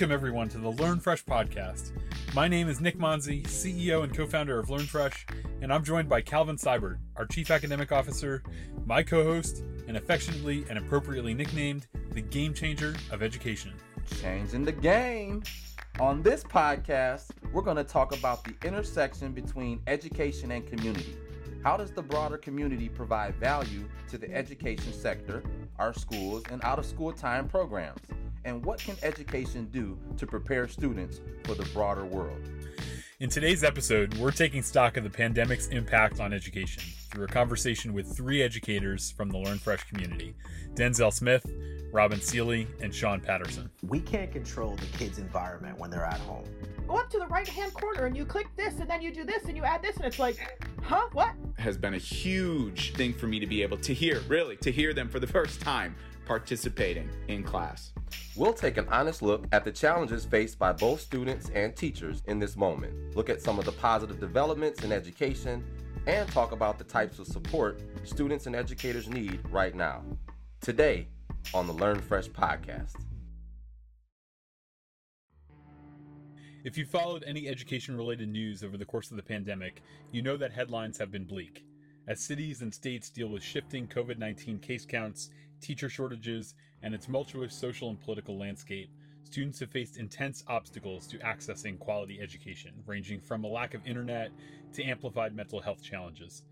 Welcome, everyone, to the Learn Fresh podcast. My name is Nick Monzi, CEO and co founder of Learn Fresh, and I'm joined by Calvin Seibert, our Chief Academic Officer, my co host, and affectionately and appropriately nicknamed the Game Changer of Education. Changing the game. On this podcast, we're going to talk about the intersection between education and community. How does the broader community provide value to the education sector, our schools, and out of school time programs? And what can education do to prepare students for the broader world? In today's episode, we're taking stock of the pandemic's impact on education through a conversation with three educators from the Learn Fresh community Denzel Smith, Robin Seeley, and Sean Patterson. We can't control the kids' environment when they're at home. Go up to the right hand corner and you click this, and then you do this, and you add this, and it's like, huh, what? Has been a huge thing for me to be able to hear, really, to hear them for the first time participating in class. We'll take an honest look at the challenges faced by both students and teachers in this moment, look at some of the positive developments in education, and talk about the types of support students and educators need right now. Today on the Learn Fresh podcast. If you followed any education related news over the course of the pandemic, you know that headlines have been bleak. As cities and states deal with shifting COVID 19 case counts, teacher shortages, and its tumultuous social and political landscape, students have faced intense obstacles to accessing quality education, ranging from a lack of internet to amplified mental health challenges.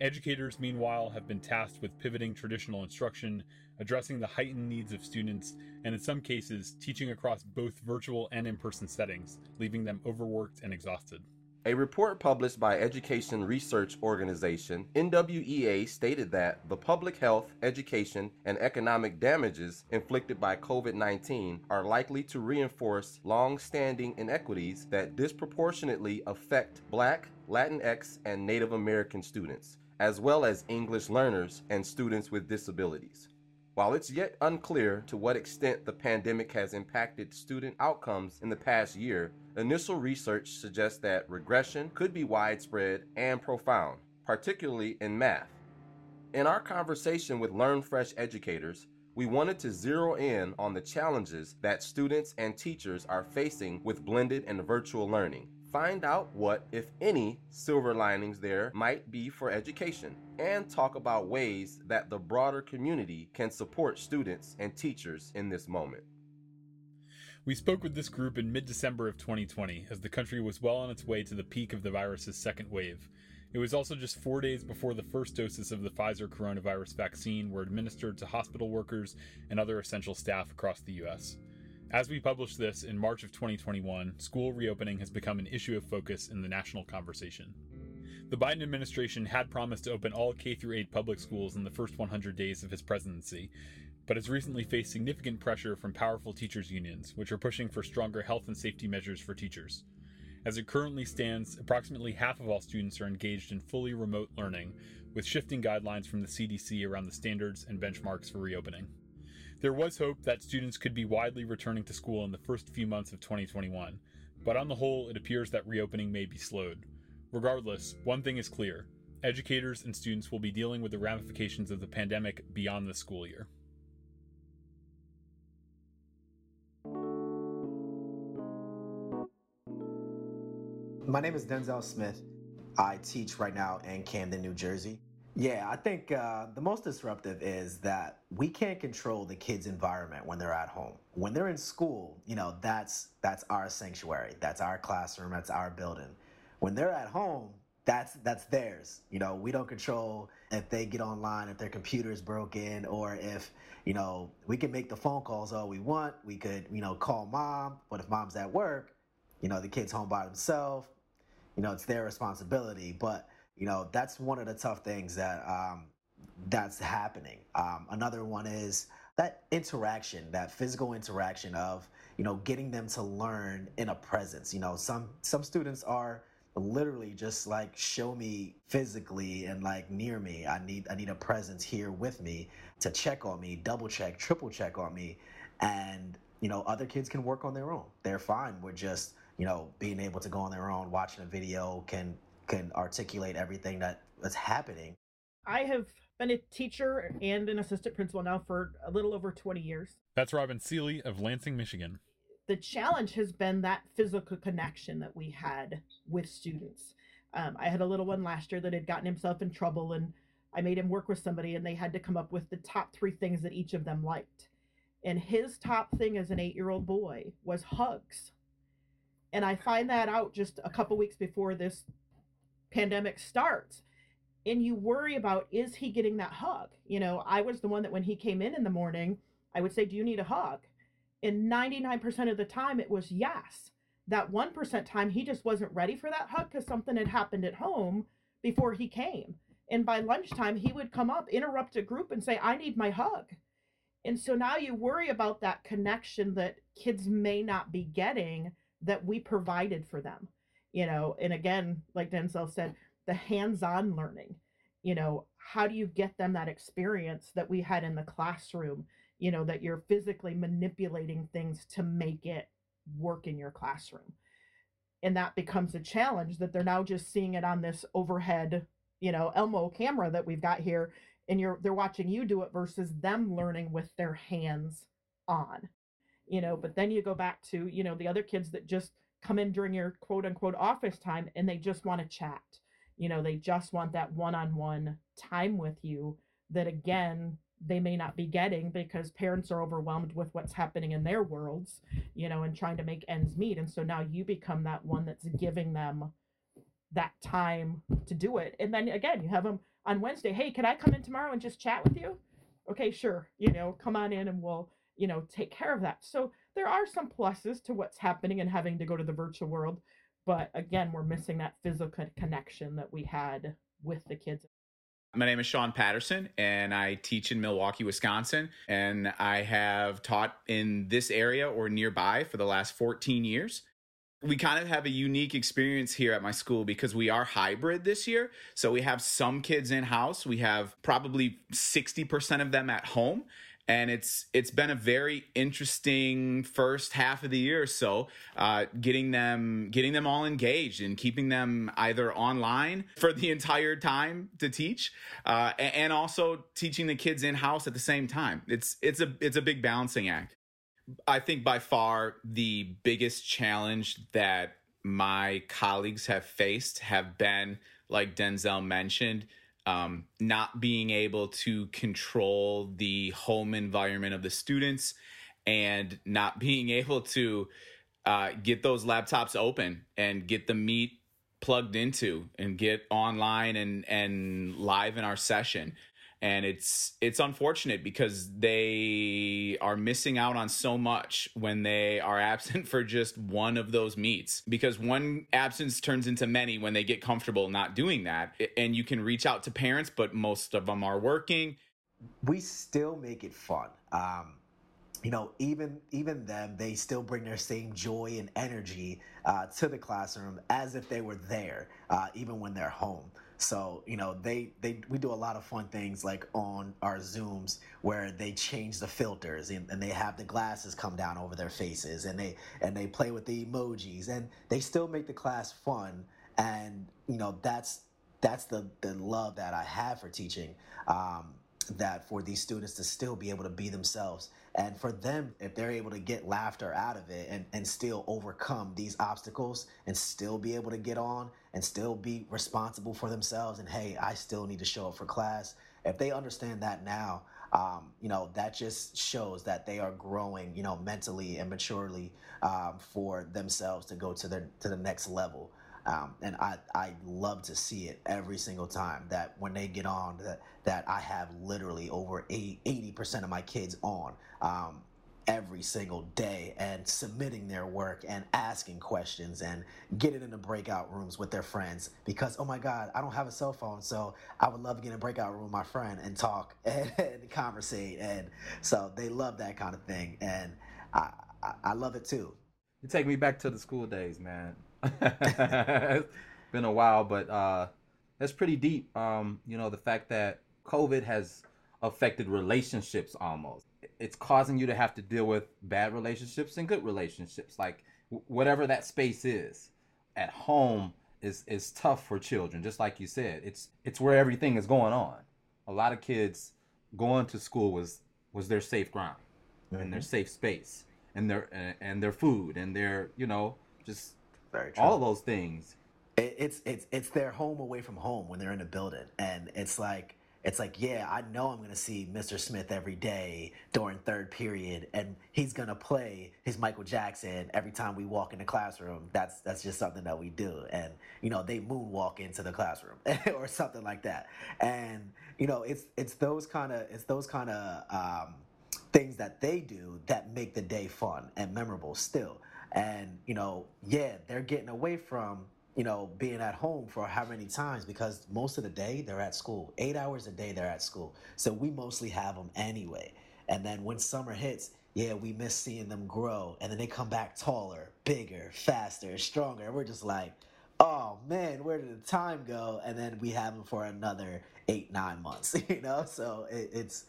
Educators, meanwhile, have been tasked with pivoting traditional instruction, addressing the heightened needs of students, and in some cases, teaching across both virtual and in person settings, leaving them overworked and exhausted. A report published by education research organization NWEA stated that the public health, education, and economic damages inflicted by COVID 19 are likely to reinforce long standing inequities that disproportionately affect Black, Latinx, and Native American students, as well as English learners and students with disabilities. While it's yet unclear to what extent the pandemic has impacted student outcomes in the past year, initial research suggests that regression could be widespread and profound, particularly in math. In our conversation with Learn Fresh educators, we wanted to zero in on the challenges that students and teachers are facing with blended and virtual learning find out what, if any, silver linings there might be for education, and talk about ways that the broader community can support students and teachers in this moment. We spoke with this group in mid December of 2020 as the country was well on its way to the peak of the virus's second wave. It was also just four days before the first doses of the Pfizer coronavirus vaccine were administered to hospital workers and other essential staff across the U.S. As we publish this in March of 2021, school reopening has become an issue of focus in the national conversation. The Biden administration had promised to open all K 8 public schools in the first 100 days of his presidency, but has recently faced significant pressure from powerful teachers unions, which are pushing for stronger health and safety measures for teachers. As it currently stands, approximately half of all students are engaged in fully remote learning, with shifting guidelines from the CDC around the standards and benchmarks for reopening. There was hope that students could be widely returning to school in the first few months of 2021, but on the whole, it appears that reopening may be slowed. Regardless, one thing is clear educators and students will be dealing with the ramifications of the pandemic beyond the school year. My name is Denzel Smith. I teach right now in Camden, New Jersey. Yeah, I think uh, the most disruptive is that we can't control the kids' environment when they're at home. When they're in school, you know, that's that's our sanctuary, that's our classroom, that's our building. When they're at home, that's that's theirs. You know, we don't control if they get online, if their computer is broken, or if you know we can make the phone calls all we want. We could you know call mom, but if mom's at work, you know the kid's home by themselves. You know, it's their responsibility, but you know, that's one of the tough things that um, that's happening. Um, another one is that interaction, that physical interaction of you know getting them to learn in a presence. You know, some some students are literally just like show me physically and like near me. I need I need a presence here with me to check on me, double check, triple check on me, and you know other kids can work on their own. They're fine with just you know being able to go on their own, watching a video can can articulate everything that is happening. I have been a teacher and an assistant principal now for a little over 20 years. That's Robin Seeley of Lansing, Michigan. the challenge has been that physical connection that we had with students. Um, I had a little one last year that had gotten himself in trouble, and I made him work with somebody, and they had to come up with the top three things that each of them liked. And his top thing as an eight year old boy was hugs. And I find that out just a couple weeks before this pandemic starts. And you worry about is he getting that hug? You know, I was the one that when he came in in the morning, I would say, Do you need a hug? And 99% of the time it was yes. That 1% time he just wasn't ready for that hug because something had happened at home before he came. And by lunchtime, he would come up, interrupt a group, and say, I need my hug. And so now you worry about that connection that kids may not be getting that we provided for them. You know, and again, like Denzel said, the hands on learning. You know, how do you get them that experience that we had in the classroom? You know, that you're physically manipulating things to make it work in your classroom. And that becomes a challenge that they're now just seeing it on this overhead, you know, Elmo camera that we've got here and you're they're watching you do it versus them learning with their hands on. You know, but then you go back to, you know, the other kids that just come in during your quote unquote office time and they just want to chat. You know, they just want that one-on-one time with you that again they may not be getting because parents are overwhelmed with what's happening in their worlds, you know, and trying to make ends meet. And so now you become that one that's giving them that time to do it. And then again, you have them on Wednesday, hey, can I come in tomorrow and just chat with you? Okay, sure. You know, come on in and we'll, you know, take care of that. So there are some pluses to what's happening and having to go to the virtual world. But again, we're missing that physical connection that we had with the kids. My name is Sean Patterson, and I teach in Milwaukee, Wisconsin. And I have taught in this area or nearby for the last 14 years. We kind of have a unique experience here at my school because we are hybrid this year. So we have some kids in house. We have probably 60% of them at home and it's it's been a very interesting first half of the year or so uh, getting them getting them all engaged and keeping them either online for the entire time to teach uh, and also teaching the kids in house at the same time. It's it's a it's a big balancing act. I think by far the biggest challenge that my colleagues have faced have been like denzel mentioned um, not being able to control the home environment of the students and not being able to uh, get those laptops open and get the meet plugged into and get online and and live in our session and it's it's unfortunate because they are missing out on so much when they are absent for just one of those meets. Because one absence turns into many when they get comfortable not doing that. And you can reach out to parents but most of them are working. We still make it fun. Um, you know even even them they still bring their same joy and energy uh, to the classroom as if they were there uh, even when they're home so you know they they we do a lot of fun things like on our zooms where they change the filters and, and, they have the glasses come down over their faces and they and they play with the emojis and they still make the class fun and you know that's that's the the love that I have for teaching. Um, that for these students to still be able to be themselves and for them if they're able to get laughter out of it and, and still overcome these obstacles and still be able to get on and still be responsible for themselves and hey i still need to show up for class. If they understand that now um, you know that just shows that they are growing you know mentally and maturely um, for themselves to go to their to the next level um, and I, I love to see it every single time that when they get on that, that I have literally over 80, percent of my kids on um, every single day and submitting their work and asking questions and getting into breakout rooms with their friends because oh my god I don't have a cell phone so I would love to get in a breakout room with my friend and talk and, and conversate and so they love that kind of thing and I, I, I love it too. You take me back to the school days, man it's been a while, but uh, that's pretty deep. Um, you know, the fact that COVID has affected relationships almost. It's causing you to have to deal with bad relationships and good relationships, like w- whatever that space is. At home is is tough for children, just like you said. It's it's where everything is going on. A lot of kids going to school was was their safe ground mm-hmm. and their safe space and their and their food and their you know just Very true. all of those things. It, it's it's it's their home away from home when they're in a building, and it's like it's like yeah, I know I'm gonna see Mr. Smith every day during third period, and he's gonna play his Michael Jackson every time we walk in the classroom. That's that's just something that we do, and you know they moonwalk into the classroom or something like that, and you know it's it's those kind of it's those kind of um, things that they do that make the day fun and memorable still. And you know, yeah, they're getting away from you know being at home for how many times because most of the day they're at school. Eight hours a day they're at school, so we mostly have them anyway. And then when summer hits, yeah, we miss seeing them grow, and then they come back taller, bigger, faster, stronger. And we're just like, oh man, where did the time go? And then we have them for another eight, nine months, you know. So it, it's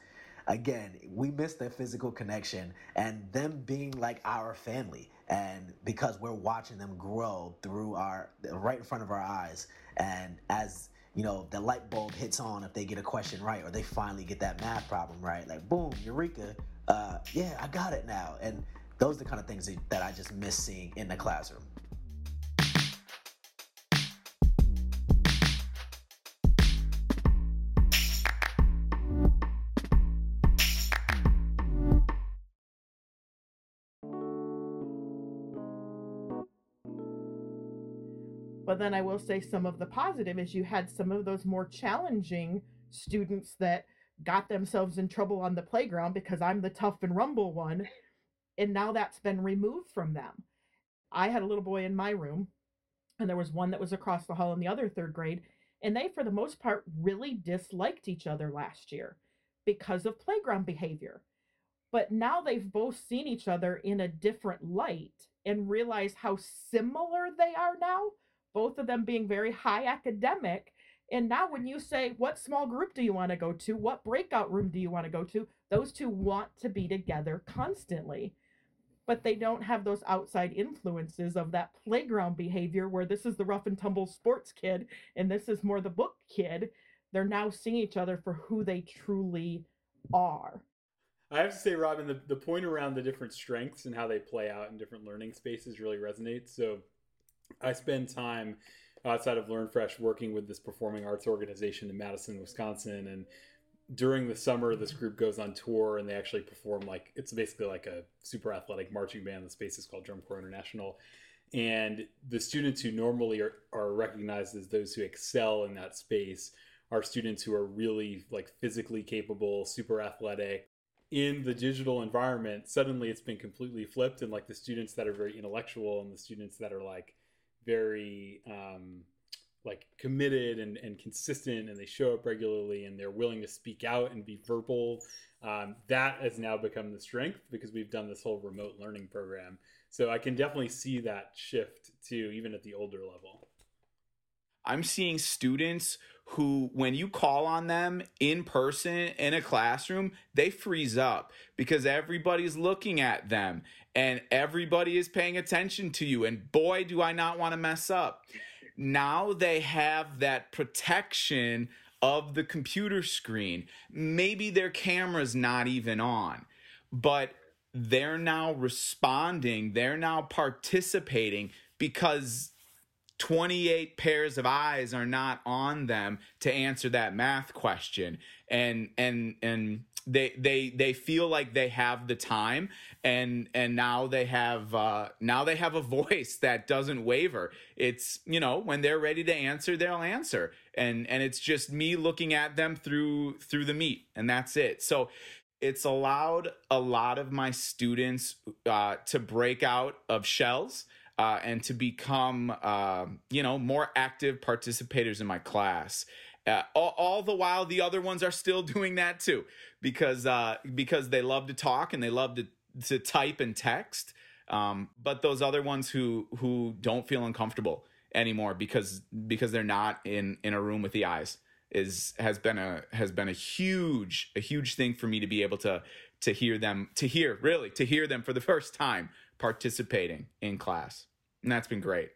again, we miss their physical connection and them being like our family. And because we're watching them grow through our right in front of our eyes, and as you know, the light bulb hits on if they get a question right or they finally get that math problem right, like boom, eureka, uh, yeah, I got it now. And those are the kind of things that I just miss seeing in the classroom. But then I will say some of the positive is you had some of those more challenging students that got themselves in trouble on the playground because I'm the tough and rumble one. And now that's been removed from them. I had a little boy in my room, and there was one that was across the hall in the other third grade. And they, for the most part, really disliked each other last year because of playground behavior. But now they've both seen each other in a different light and realize how similar they are now both of them being very high academic. And now, when you say, What small group do you want to go to? What breakout room do you want to go to? Those two want to be together constantly. But they don't have those outside influences of that playground behavior where this is the rough and tumble sports kid and this is more the book kid. They're now seeing each other for who they truly are. I have to say, Robin, the, the point around the different strengths and how they play out in different learning spaces really resonates. So, I spend time outside of Learn Fresh working with this performing arts organization in Madison, Wisconsin, and during the summer this group goes on tour and they actually perform like it's basically like a super athletic marching band. The space is called drum corps international. And the students who normally are, are recognized as those who excel in that space are students who are really like physically capable super athletic. In the digital environment suddenly it's been completely flipped and like the students that are very intellectual and the students that are like very um, like committed and, and consistent and they show up regularly and they're willing to speak out and be verbal. Um, that has now become the strength because we've done this whole remote learning program. So i can definitely see that shift too even at the older level. I'm seeing students who when you call on them in person in a classroom they freeze up because everybody's looking at them and everybody is paying attention to you and boy do i not want to mess up. Now they have that protection of the computer screen. Maybe their camera's not even on but they're now responding they're now participating because 28 pairs of eyes are not on them to answer that math question. And and and they they they feel like they have the time and and now they have uh now they have a voice that doesn't waver. It's you know when they're ready to answer they'll answer. And and it's just me looking at them through through the meet and that's it. So it's allowed a lot of my students uh, to break out of shells uh, and to become uh, you know more active participators in my class. Uh, all, all, the while, the other ones are still doing that too, because uh, because they love to talk and they love to to type and text. Um, but those other ones who who don't feel uncomfortable anymore because because they're not in in a room with the eyes is has been a has been a huge a huge thing for me to be able to to hear them to hear really to hear them for the first time participating in class. And that's been great.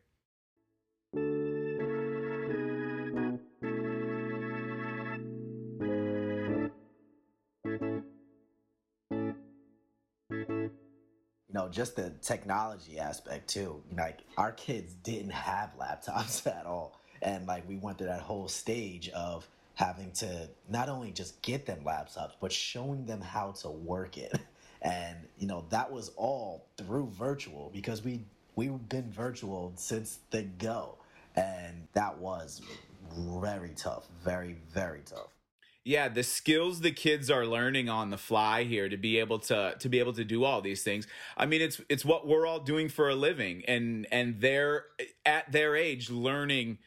Just the technology aspect too. Like our kids didn't have laptops at all. And like we went through that whole stage of having to not only just get them laptops, but showing them how to work it. And, you know, that was all through virtual because we we've been virtual since the go. And that was very tough, very, very tough yeah the skills the kids are learning on the fly here to be able to to be able to do all these things i mean it's it's what we're all doing for a living and and they're at their age learning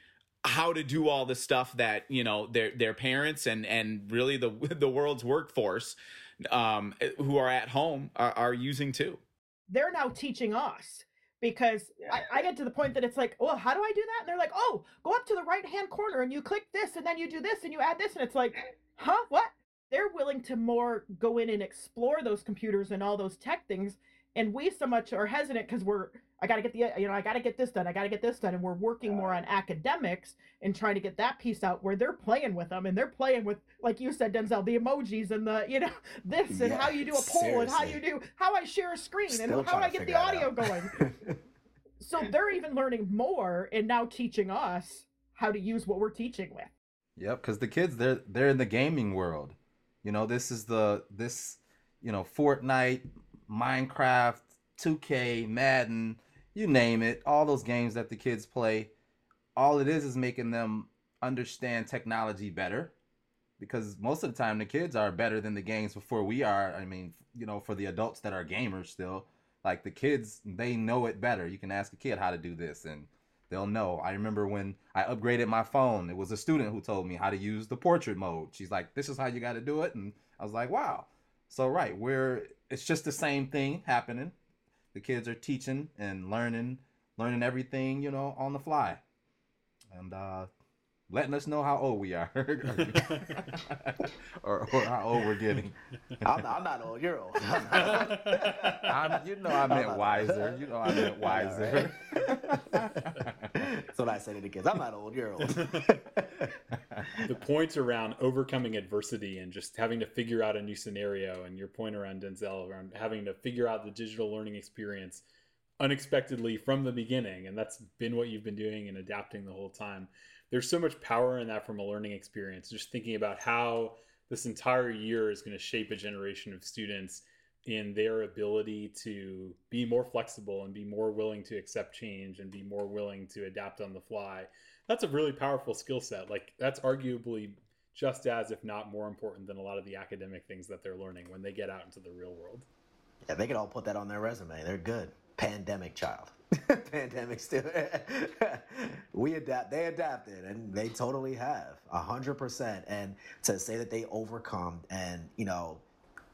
how to do all the stuff that you know their their parents and and really the the world's workforce um who are at home are, are using too they're now teaching us because I, I, get to the point that it's like, oh, how do I do that? And they're like, oh, go up to the right hand corner and you click this and then you do this and you add this. And it's like, huh? What? They're willing to more go in and explore those computers and all those tech things. And we so much are hesitant because we're, I got to get the, you know, I got to get this done. I got to get this done. And we're working more on academics and trying to get that piece out where they're playing with them and they're playing with, like you said, Denzel, the emojis and the, you know, this and how you do a poll seriously. and how you do, how I share a screen Still and how I get the audio going. so they're even learning more and now teaching us how to use what we're teaching with. Yep, because the kids they're they're in the gaming world. You know, this is the this you know Fortnite, Minecraft, 2K, Madden, you name it, all those games that the kids play. All it is is making them understand technology better because most of the time the kids are better than the games before we are. I mean, you know, for the adults that are gamers still, like the kids, they know it better. You can ask a kid how to do this and they'll know. I remember when I upgraded my phone, it was a student who told me how to use the portrait mode. She's like, "This is how you got to do it," and I was like, "Wow." So right, we're it's just the same thing happening. The kids are teaching and learning, learning everything, you know, on the fly. And uh letting us know how old we are or, or, how old we're getting. I'm, I'm not old. You're old. You know I meant wiser. You know I meant wiser. That's what I say to the kids. I'm not old. You're old. the points around overcoming adversity and just having to figure out a new scenario, and your point around Denzel around having to figure out the digital learning experience unexpectedly from the beginning, and that's been what you've been doing and adapting the whole time there's so much power in that from a learning experience. Just thinking about how this entire year is going to shape a generation of students in their ability to be more flexible and be more willing to accept change and be more willing to adapt on the fly. That's a really powerful skill set. Like that's arguably just as if not more important than a lot of the academic things that they're learning when they get out into the real world. Yeah, they could all put that on their resume. They're good. Pandemic child. pandemic still we adapt they adapted and they totally have hundred percent and to say that they overcome and you know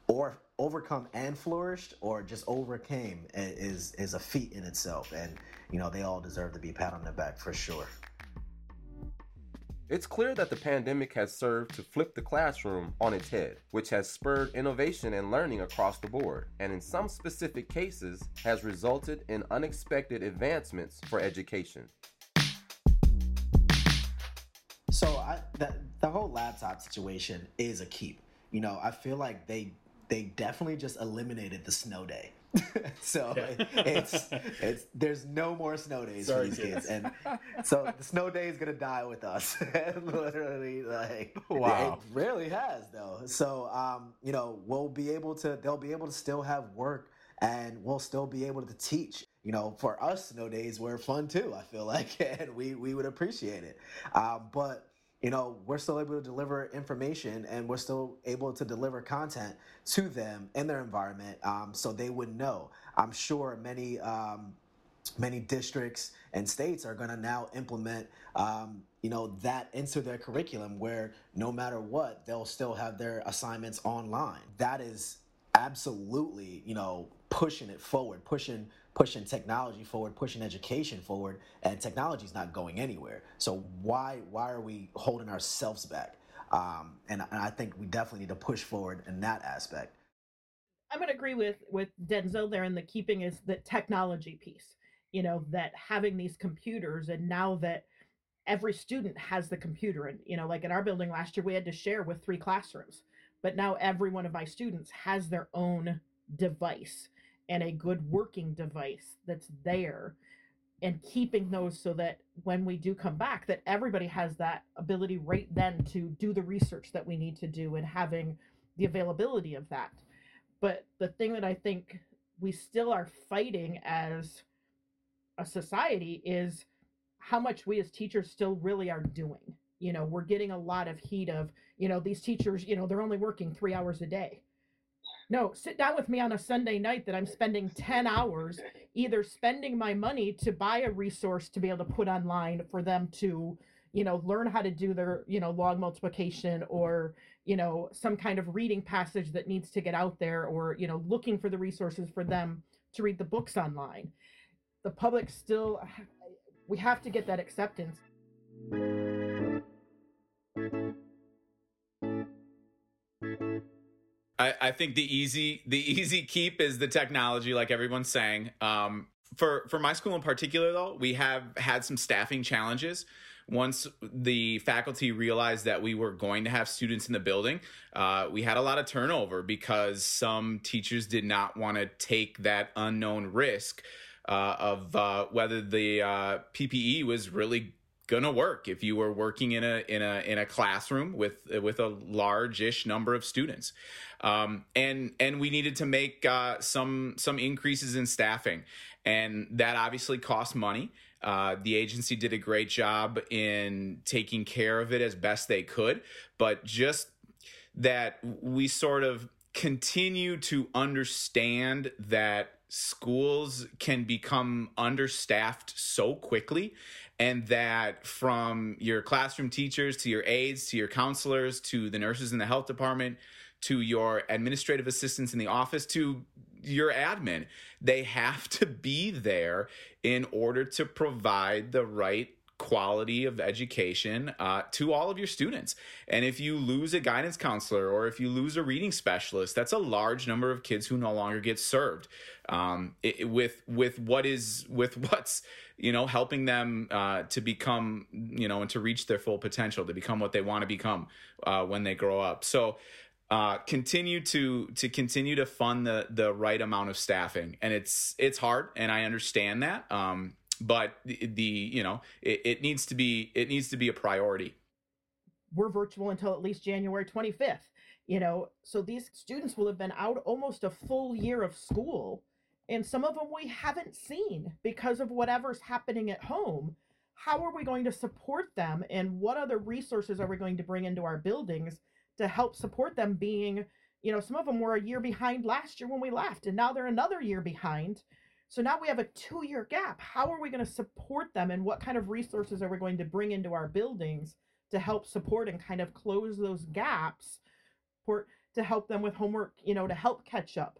or overcome and flourished or just overcame is is a feat in itself and you know they all deserve to be pat on the back for sure it's clear that the pandemic has served to flip the classroom on its head, which has spurred innovation and learning across the board, and in some specific cases has resulted in unexpected advancements for education. So I, the, the whole laptop situation is a keep. You know, I feel like they they definitely just eliminated the snow day. so yeah. it's it's there's no more snow days Sorry, for these kids, and so the snow day is gonna die with us. Literally, like wow, it really has though. So um, you know, we'll be able to. They'll be able to still have work, and we'll still be able to teach. You know, for us, snow days were fun too. I feel like, and we we would appreciate it. Uh, but you know, we're still able to deliver information and we're still able to deliver content to them in their environment um, so they would know. I'm sure many. Um, many districts and states are going to now implement um, you know that into their curriculum where no matter what they'll still have their assignments online that is absolutely you know pushing it forward pushing pushing technology forward, pushing education forward, and technology is not going anywhere. So why why are we holding ourselves back? Um, and, and I think we definitely need to push forward in that aspect. I'm going to agree with with Denzel there, and the keeping is the technology piece. You know that having these computers, and now that every student has the computer, and you know, like in our building last year, we had to share with three classrooms, but now every one of my students has their own device and a good working device that's there and keeping those so that when we do come back that everybody has that ability right then to do the research that we need to do and having the availability of that. But the thing that i think we still are fighting as a society is how much we as teachers still really are doing. You know we're getting a lot of heat of you know these teachers you know they're only working three hours a day no sit down with me on a sunday night that i'm spending 10 hours either spending my money to buy a resource to be able to put online for them to you know learn how to do their you know log multiplication or you know some kind of reading passage that needs to get out there or you know looking for the resources for them to read the books online. The public still we have to get that acceptance I, I think the easy the easy keep is the technology, like everyone's saying. Um, for for my school in particular, though, we have had some staffing challenges. Once the faculty realized that we were going to have students in the building, uh, we had a lot of turnover because some teachers did not want to take that unknown risk uh, of uh, whether the uh, PPE was really gonna work if you were working in a in a in a classroom with with a large-ish number of students. Um, and and we needed to make uh, some some increases in staffing. And that obviously cost money. Uh, the agency did a great job in taking care of it as best they could. But just that we sort of continue to understand that schools can become understaffed so quickly and that from your classroom teachers to your aides to your counselors to the nurses in the health department to your administrative assistants in the office to your admin they have to be there in order to provide the right quality of education uh, to all of your students. And if you lose a guidance counselor or if you lose a reading specialist, that's a large number of kids who no longer get served um, it, with with what is with what's you know helping them uh, to become you know and to reach their full potential to become what they want to become uh, when they grow up. So. Uh, continue to to continue to fund the the right amount of staffing, and it's it's hard, and I understand that. Um, but the, the you know it, it needs to be it needs to be a priority we're virtual until at least January 25th. You know, so these students will have been out almost a full year of school, and some of them we haven't seen because of whatever's happening at home. How are we going to support them, and what other resources are we going to bring into our buildings to help support them? Being, you know, some of them were a year behind last year when we left, and now they're another year behind. So now we have a two year gap. How are we going to support them and what kind of resources are we going to bring into our buildings to help support and kind of close those gaps for to help them with homework, you know, to help catch up?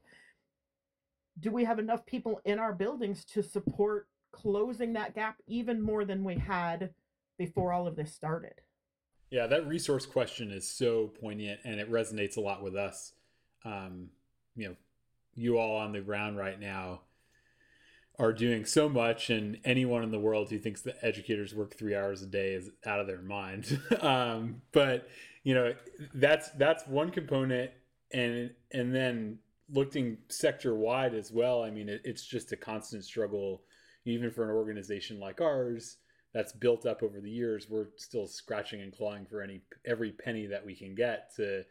Do we have enough people in our buildings to support closing that gap even more than we had before all of this started? Yeah, that resource question is so poignant and it resonates a lot with us. Um, you know, you all on the ground right now are doing so much, and anyone in the world who thinks that educators work three hours a day is out of their mind. um, but you know, that's that's one component, and and then looking sector wide as well. I mean, it, it's just a constant struggle, even for an organization like ours that's built up over the years. We're still scratching and clawing for any every penny that we can get to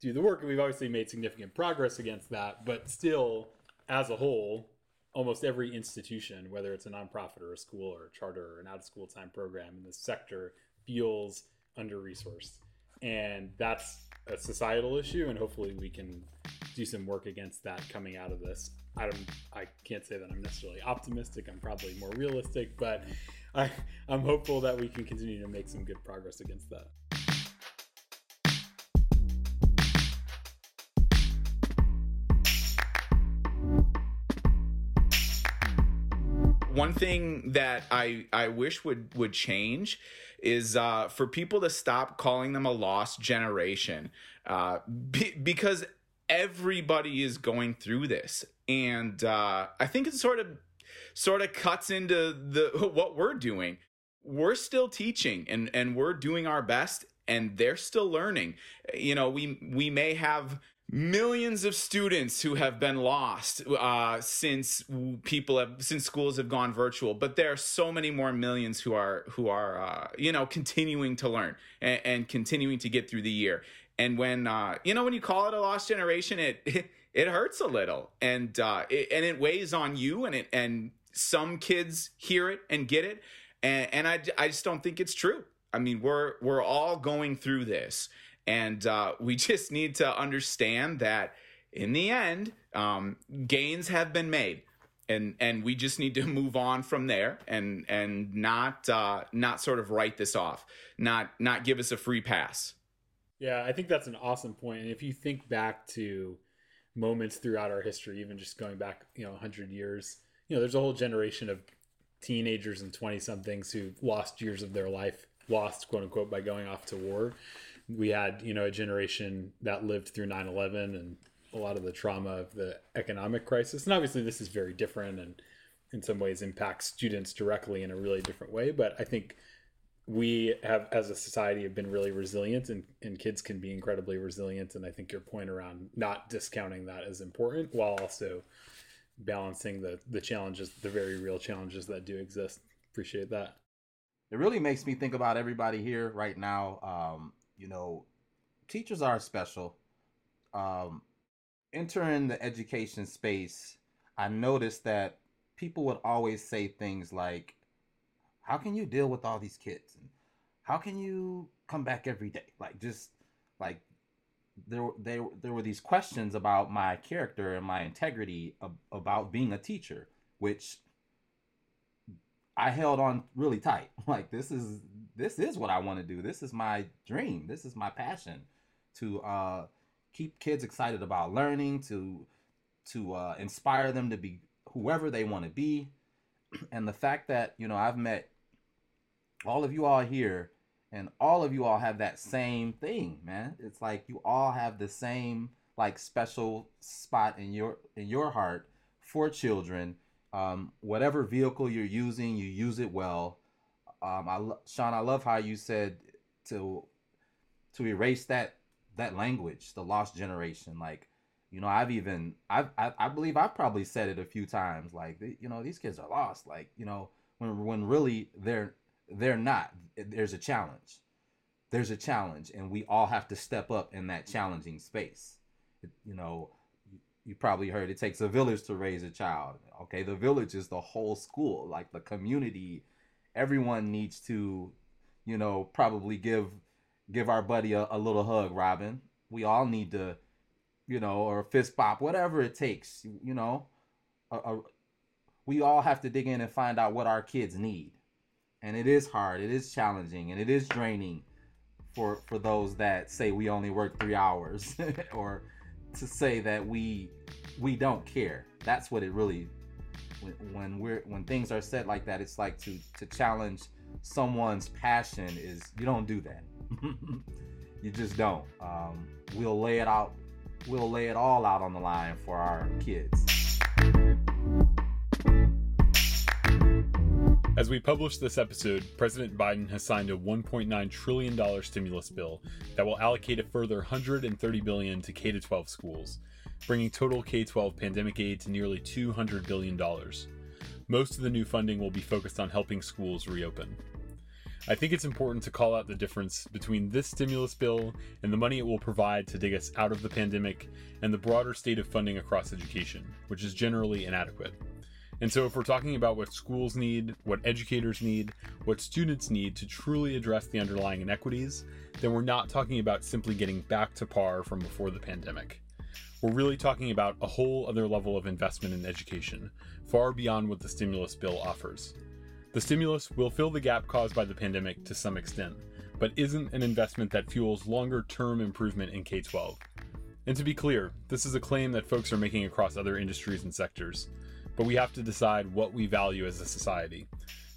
do the work, and we've obviously made significant progress against that. But still, as a whole, almost every institution, whether it's a nonprofit or a school or a charter or an out of school time program in this sector, feels under resourced. And that's a societal issue, and hopefully we can do some work against that coming out of this. I don't I can't say that I'm necessarily optimistic. I'm probably more realistic, but I, I'm hopeful that we can continue to make some good progress against that. One thing that I I wish would would change is uh, for people to stop calling them a lost generation, uh, be, because everybody is going through this, and uh, I think it sort of sort of cuts into the what we're doing. We're still teaching, and and we're doing our best, and they're still learning. You know, we we may have millions of students who have been lost uh, since people have since schools have gone virtual. But there are so many more millions who are who are uh, you know continuing to learn and, and, continuing to get through the year. And when uh, you know when you call it a lost generation it it, hurts a little. And uh, it, and it weighs on you and it and some kids hear it and get it. And, and I, I just don't think it's true. I mean we're we're all going through this and uh, we just need to understand that in the end, um, gains have been made. And, and we just need to move on from there and and not uh, not sort of write this off, not not give us a free pass. Yeah, I think that's an awesome point. And if you think back to moments throughout our history, even just going back, you know, 100 years, you know, there's a whole generation of teenagers and 20 somethings who lost years of their life, lost quote unquote, by going off to war we had you know a generation that lived through 9-11 and a lot of the trauma of the economic crisis. And obviously this is very different and in some ways impacts students directly in a really different way. But i think we have as a society have been really resilient and, and kids can be incredibly resilient. And i think your point around not discounting that is important while also balancing the the challenges the very real challenges that do exist. Appreciate that. It really makes me think about everybody here right now um, you know, teachers are special. Um, entering the education space, I noticed that people would always say things like, "How can you deal with all these kids?" and "How can you come back every day?" Like just like there there there were these questions about my character and my integrity ab- about being a teacher, which I held on really tight. Like this is this is what I want to do. This is my dream. This is my passion to uh, keep kids excited about learning, to to uh, inspire them to be whoever they want to be. And the fact that you know I've met all of you all here, and all of you all have that same thing, man. It's like you all have the same like special spot in your in your heart for children um, whatever vehicle you're using, you use it well. Um, I Sean, I love how you said to to erase that that language, the lost generation. Like, you know, I've even I've I, I believe I've probably said it a few times. Like, you know, these kids are lost. Like, you know, when when really they're they're not. There's a challenge. There's a challenge, and we all have to step up in that challenging space. You know, you probably heard it takes a village to raise a child. Okay, the village is the whole school, like the community. Everyone needs to, you know, probably give give our buddy a, a little hug, Robin. We all need to, you know, or fist bop, whatever it takes. You know, a, a, we all have to dig in and find out what our kids need, and it is hard, it is challenging, and it is draining for for those that say we only work three hours or to say that we we don't care. That's what it really when, we're when things are said like that. It's like to to challenge someone's passion is you don't do that. you just don't. Um, we'll lay it out. We'll lay it all out on the line for our kids. As we publish this episode, President Biden has signed a $1.9 trillion stimulus bill that will allocate a further 130 billion to K-12 schools, bringing total K-12 pandemic aid to nearly 200 billion dollars. Most of the new funding will be focused on helping schools reopen. I think it's important to call out the difference between this stimulus bill and the money it will provide to dig us out of the pandemic and the broader state of funding across education, which is generally inadequate. And so, if we're talking about what schools need, what educators need, what students need to truly address the underlying inequities, then we're not talking about simply getting back to par from before the pandemic. We're really talking about a whole other level of investment in education, far beyond what the stimulus bill offers. The stimulus will fill the gap caused by the pandemic to some extent, but isn't an investment that fuels longer term improvement in K 12. And to be clear, this is a claim that folks are making across other industries and sectors but we have to decide what we value as a society.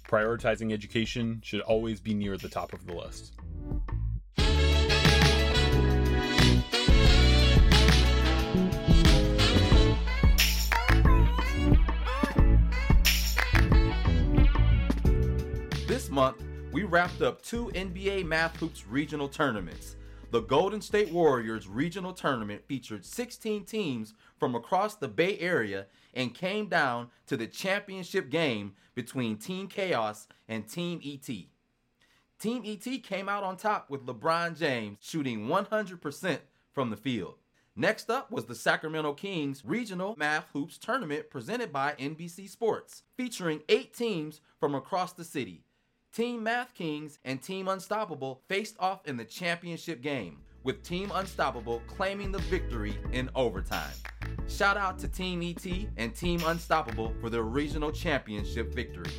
Prioritizing education should always be near the top of the list. This month, we wrapped up two NBA Math Hoops regional tournaments. The Golden State Warriors regional tournament featured 16 teams from across the Bay Area and came down to the championship game between Team Chaos and Team ET. Team ET came out on top with LeBron James shooting 100% from the field. Next up was the Sacramento Kings Regional Math Hoops Tournament presented by NBC Sports, featuring eight teams from across the city. Team Math Kings and Team Unstoppable faced off in the championship game, with Team Unstoppable claiming the victory in overtime. Shout out to Team ET and Team Unstoppable for their regional championship victories.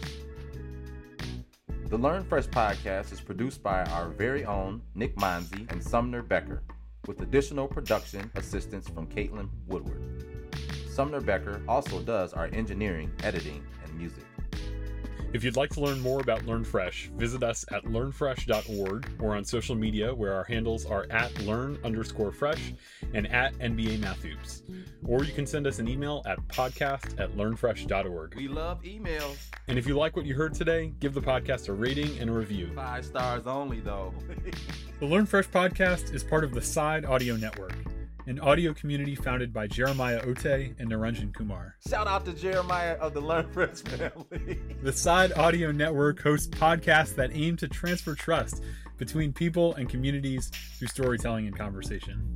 The Learn Fresh podcast is produced by our very own Nick Monzi and Sumner Becker, with additional production assistance from Caitlin Woodward. Sumner Becker also does our engineering, editing, and music. If you'd like to learn more about Learn Fresh, visit us at learnfresh.org or on social media where our handles are at learn underscore fresh and at NBA Math Hoops. Or you can send us an email at podcast at learnfresh.org. We love emails. And if you like what you heard today, give the podcast a rating and a review. Five stars only, though. The Learn Fresh podcast is part of the Side Audio Network, an audio community founded by Jeremiah Ote and Naranjan Kumar. Shout out to Jeremiah of the Learn Fresh family. The Side Audio Network hosts podcasts that aim to transfer trust between people and communities through storytelling and conversation.